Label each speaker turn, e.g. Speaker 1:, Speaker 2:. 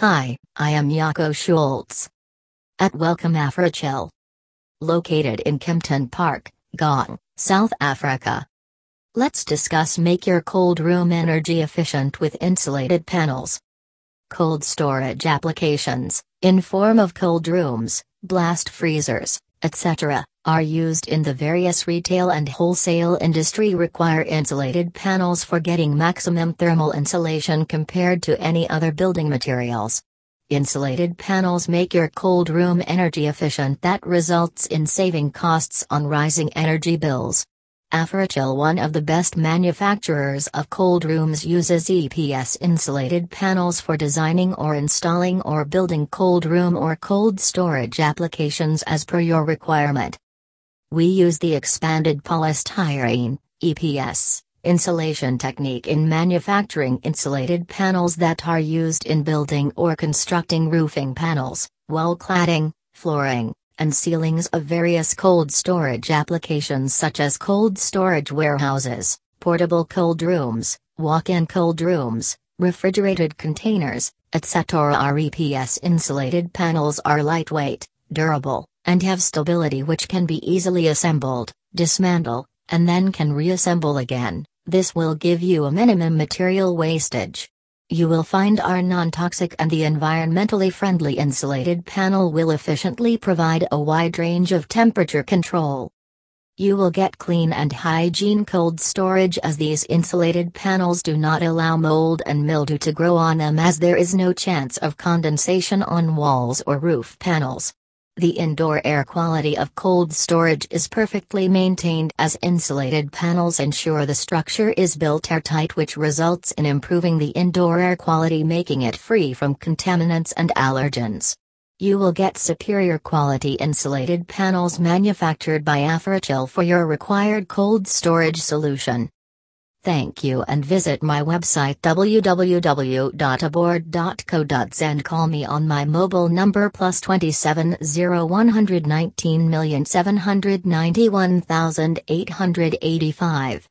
Speaker 1: Hi, I am Jaco Schultz. At Welcome Africhill. Located in Kempton Park, Gauteng, South Africa. Let's discuss make your cold room energy efficient with insulated panels. Cold storage applications, in form of cold rooms, blast freezers, etc., are used in the various retail and wholesale industry require insulated panels for getting maximum thermal insulation compared to any other building materials. Insulated panels make your cold room energy efficient that results in saving costs on rising energy bills. Africhill one of the best manufacturers of cold rooms uses EPS insulated panels for designing or installing or building cold room or cold storage applications as per your requirement. We use the expanded polystyrene, EPS, insulation technique in manufacturing insulated panels that are used in building or constructing roofing panels, wall cladding, flooring, and ceilings of various cold storage applications such as cold storage warehouses, portable cold rooms, walk-in cold rooms, refrigerated containers, etc. Our EPS insulated panels are lightweight, durable, and have stability which can be easily assembled, dismantle, and then can reassemble again. This will give you a minimum material wastage. You will find our non-toxic and the environmentally friendly insulated panel will efficiently provide a wide range of temperature control. You will get clean and hygiene cold storage as these insulated panels do not allow mold and mildew to grow on them as there is no chance of condensation on walls or roof panels. The indoor air quality of cold storage is perfectly maintained as insulated panels ensure the structure is built airtight which results in improving the indoor air quality making it free from contaminants and allergens. You will get superior quality insulated panels manufactured by Africhill for your required cold storage solution. Thank you and visit my website www.aboard.co.za and call me on my mobile number plus 27 0119 791,885.